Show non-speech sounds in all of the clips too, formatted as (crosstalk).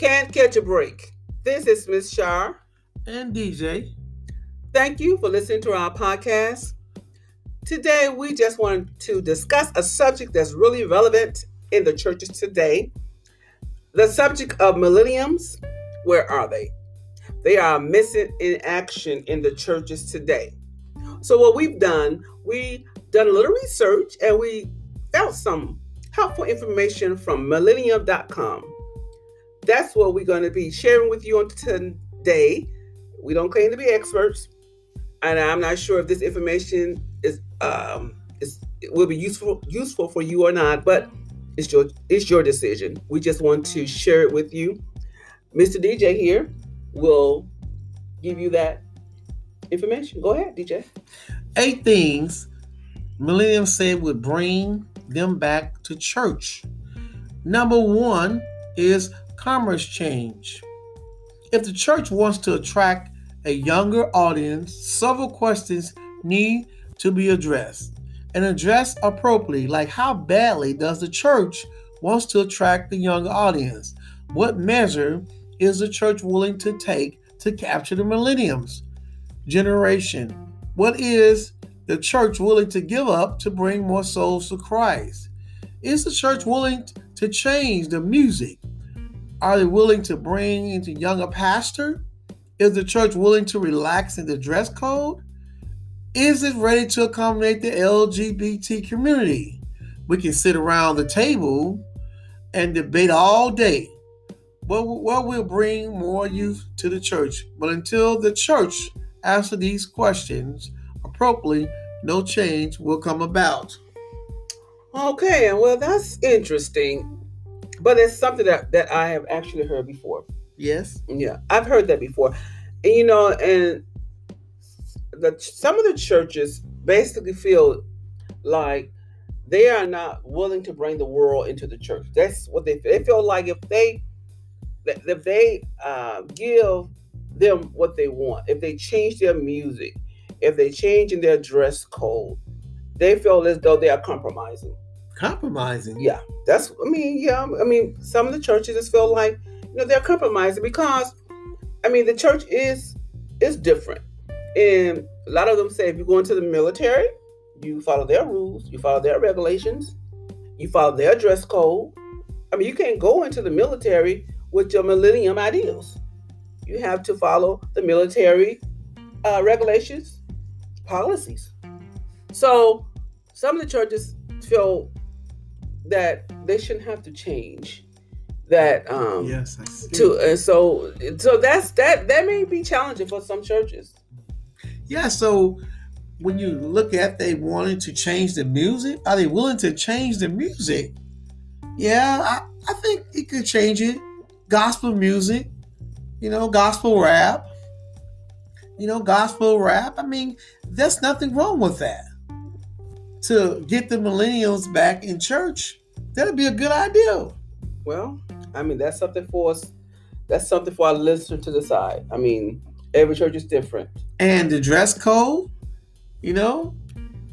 Can't catch a break. This is Miss Shar. And DJ. Thank you for listening to our podcast. Today, we just want to discuss a subject that's really relevant in the churches today. The subject of millenniums. Where are they? They are missing in action in the churches today. So, what we've done, we done a little research and we found some helpful information from millennium.com. That's what we're going to be sharing with you on today. We don't claim to be experts, and I'm not sure if this information is um is will be useful useful for you or not, but it's your it's your decision. We just want to share it with you. Mr. DJ here will give you that information. Go ahead, DJ. Eight things Millennium said would bring them back to church. Number one is commerce change. If the church wants to attract a younger audience, several questions need to be addressed and addressed appropriately. Like, how badly does the church wants to attract the younger audience? What measure is the church willing to take to capture the millenniums generation? What is the church willing to give up to bring more souls to Christ? Is the church willing to change the music? Are they willing to bring into younger pastor? Is the church willing to relax in the dress code? Is it ready to accommodate the LGBT community? We can sit around the table and debate all day. What, what will bring more youth to the church? But until the church answer these questions appropriately, no change will come about. Okay, well, that's interesting, but it's something that, that I have actually heard before. Yes. Yeah, I've heard that before. And, you know, and the some of the churches basically feel like they are not willing to bring the world into the church. That's what they feel. They feel like if they if they uh, give them what they want, if they change their music, if they change in their dress code, they feel as though they are compromising. Compromising. Yeah, that's. I mean, yeah. I mean, some of the churches just feel like you know they're compromising because, I mean, the church is is different, and a lot of them say if you go into the military, you follow their rules, you follow their regulations, you follow their dress code. I mean, you can't go into the military with your millennium ideals. You have to follow the military uh, regulations, policies. So some of the churches feel that they shouldn't have to change that um yes I see. to and so so that's that that may be challenging for some churches. Yeah so when you look at they wanting to change the music are they willing to change the music? Yeah i, I think it could change it. Gospel music you know gospel rap you know gospel rap. I mean there's nothing wrong with that to get the millennials back in church. That'd be a good idea. Well i mean that's something for us that's something for our listeners to decide. I mean every church is different. And the dress code you know?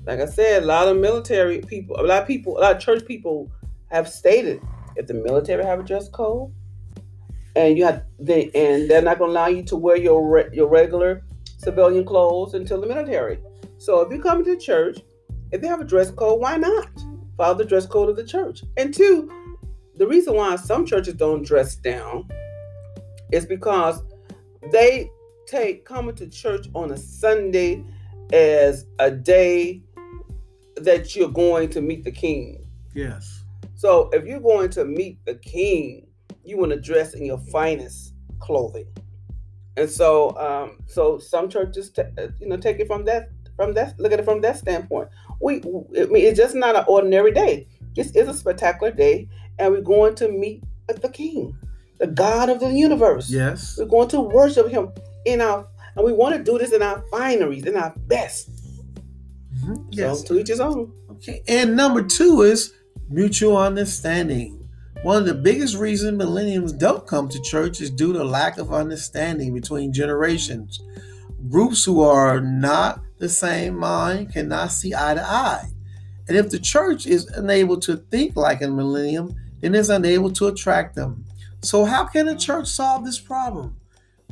Like i said a lot of military people a lot of people a lot of church people have stated if the military have a dress code and you have they and they're not going to allow you to wear your re, your regular civilian clothes until the military. So if you come to church if they have a dress code why not follow the dress code of the church and two the reason why some churches don't dress down is because they take coming to church on a Sunday as a day that you're going to meet the king. Yes. So if you're going to meet the king, you want to dress in your finest clothing. And so, um, so some churches, t- you know, take it from that, from that, look at it from that standpoint. We, I mean, it's just not an ordinary day. This is a spectacular day, and we're going to meet the King, the God of the universe. Yes. We're going to worship Him in our, and we want to do this in our fineries, in our best. Mm-hmm. Yes. So to each his own. Okay. And number two is mutual understanding. One of the biggest reasons millennials don't come to church is due to lack of understanding between generations. Groups who are not the same mind cannot see eye to eye. And if the church is unable to think like a millennium, then it's unable to attract them. So, how can the church solve this problem?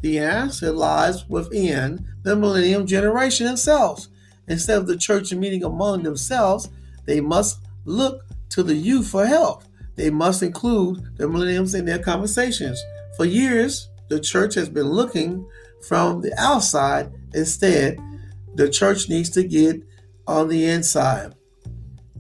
The answer lies within the millennium generation themselves. Instead of the church meeting among themselves, they must look to the youth for help. They must include the millenniums in their conversations. For years, the church has been looking from the outside. Instead, the church needs to get on the inside.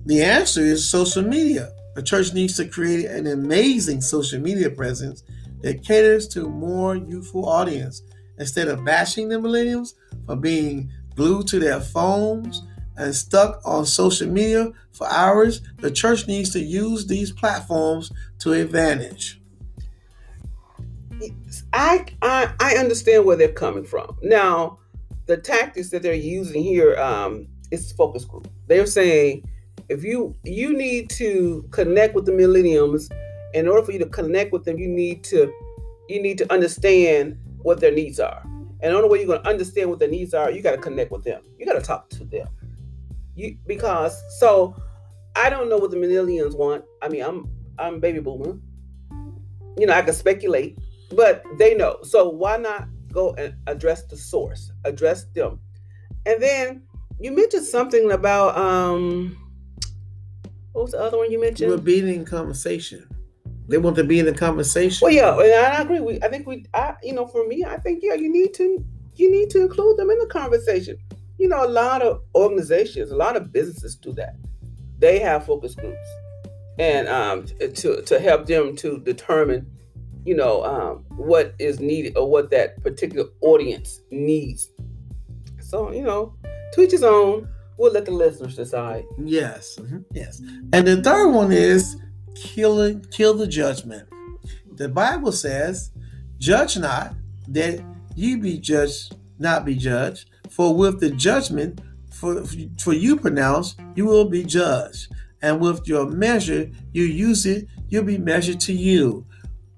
The answer is social media. The church needs to create an amazing social media presence that caters to more youthful audience. Instead of bashing the millennials for being glued to their phones and stuck on social media for hours, the church needs to use these platforms to advantage. I, I I understand where they're coming from. Now, the tactics that they're using here um, is focus group. They're saying if you you need to connect with the millenniums, in order for you to connect with them, you need to you need to understand what their needs are. And the only way you're going to understand what their needs are, you got to connect with them. You got to talk to them. You because so I don't know what the millennials want. I mean, I'm I'm baby boomer. You know, I can speculate, but they know. So why not go and address the source, address them, and then you mentioned something about um what was the other one you mentioned? We're being in conversation. They want to be in the conversation. Well, yeah, and I agree. We, I think we, I, you know, for me, I think yeah, you need to, you need to include them in the conversation. You know, a lot of organizations, a lot of businesses do that. They have focus groups, and um, to to help them to determine, you know, um, what is needed or what that particular audience needs. So you know, to each his own. We'll let the listeners decide. Yes, mm-hmm. yes. And the third one is killing kill the judgment. The Bible says, "Judge not, that ye be judged, not be judged. For with the judgment for for you pronounce, you will be judged, and with your measure you use it, you'll be measured to you.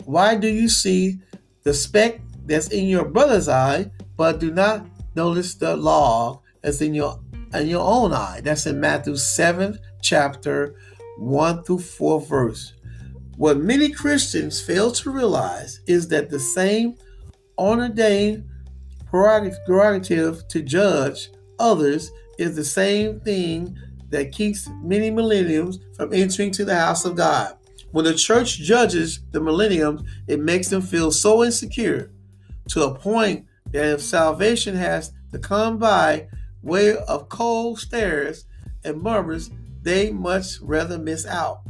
Why do you see the speck that's in your brother's eye, but do not notice the log that's in your in your own eye?" That's in Matthew seventh chapter 1 through 4 verse. What many Christians fail to realize is that the same ordained prerogative to judge others is the same thing that keeps many millenniums from entering to the house of God. When the church judges the millenniums, it makes them feel so insecure to a point that if salvation has to come by way of cold stares and murmurs, they much rather miss out.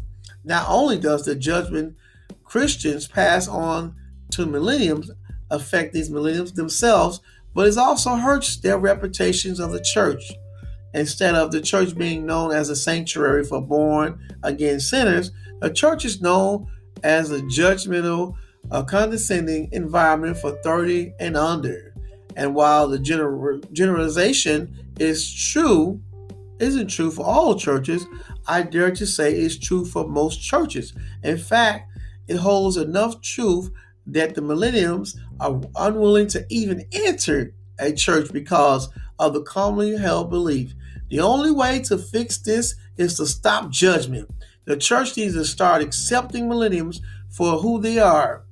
Not only does the judgment Christians pass on to millenniums affect these millenniums themselves, but it also hurts their reputations of the church. Instead of the church being known as a sanctuary for born again sinners, the church is known as a judgmental, a condescending environment for 30 and under. And while the general, generalization is true, isn't true for all churches, I dare to say it's true for most churches. In fact, it holds enough truth that the millenniums are unwilling to even enter a church because of the commonly held belief. The only way to fix this is to stop judgment. The church needs to start accepting millennials for who they are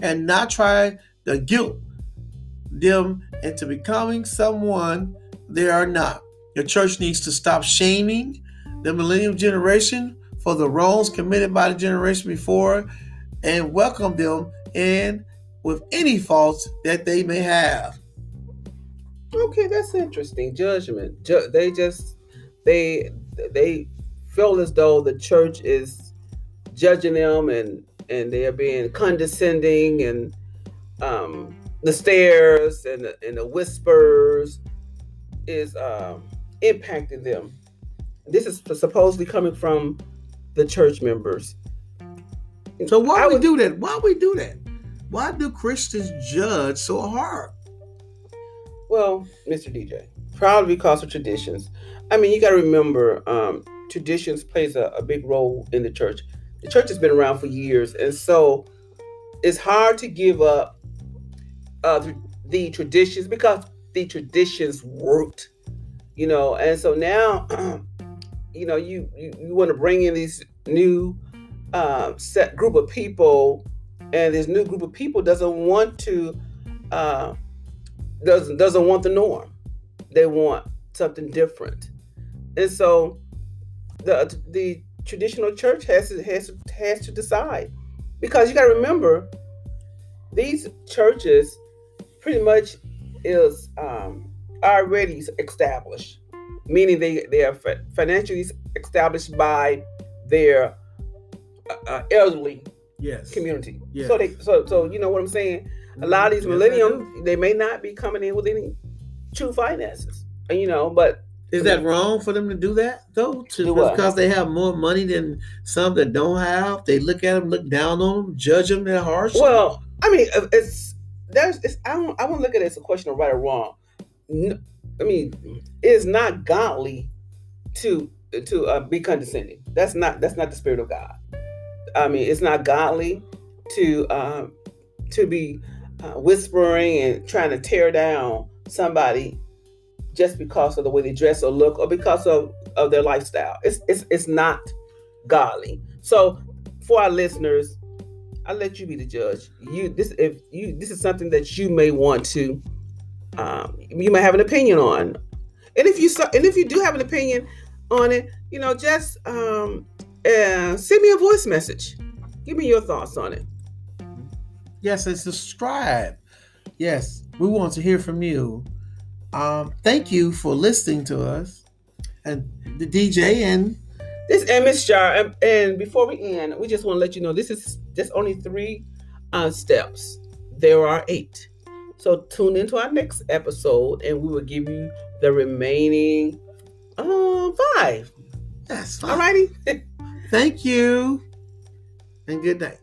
and not try to guilt them into becoming someone they are not. The church needs to stop shaming the millennial generation for the wrongs committed by the generation before and welcome them in with any faults that they may have. Okay, that's interesting. Judgment. Ju- they just they they feel as though the church is judging them and and they're being condescending and um the stares and the, and the whispers is um impacting them. This is supposedly coming from the church members. So why would, we do that? Why we do that? Why do Christians judge so hard? Well, Mr. DJ, probably because of traditions. I mean, you got to remember, um, traditions plays a, a big role in the church. The church has been around for years, and so it's hard to give up uh, the, traditions because the traditions worked you know and so now (clears throat) you know you you, you want to bring in these new uh, set group of people and this new group of people doesn't want to uh, doesn't doesn't want the norm. They want something different, and so the the traditional church has to, has has to decide because you got to remember these churches pretty much is um, already established, meaning they they are financially established by their uh, uh, elderly yes. community. Yes. So they so so you know what I'm saying. A lot of these Yes, millennium they may not be coming in with any true finances, you know, but Is that wrong for them to do that though? To, because they have more money than some that don't have. They look at them, look down on them, judge them. They're harsh. Well, I mean, uh, it's there's it's I don't I won't look at it as a question of right or wrong. I mean, it's not godly to to uh, be condescending. That's not that's not the spirit of God. I mean, it's not godly to um, to be uh, whispering and trying to tear down somebody just because of the way they dress or look or because of, of their lifestyle. It's it's it's not godly. So for our listeners, I'll let you be the judge. You this if you this is something that you may want to um, you may have an opinion on. And if you and if you do have an opinion on it, you know, just um, uh, send me a voice message. Give me your thoughts on it. yes, and subscribe. Yes, we want to hear from you. Um, thank you for listening to us, and the DJ and This is Miss Shar, and, and before we end, we just want to let you know this is just only three uh, steps. There are eight. So tune into our next episode, and we will give you the remaining uh, five. yes, Alrighty. (laughs) Thank you, and good night.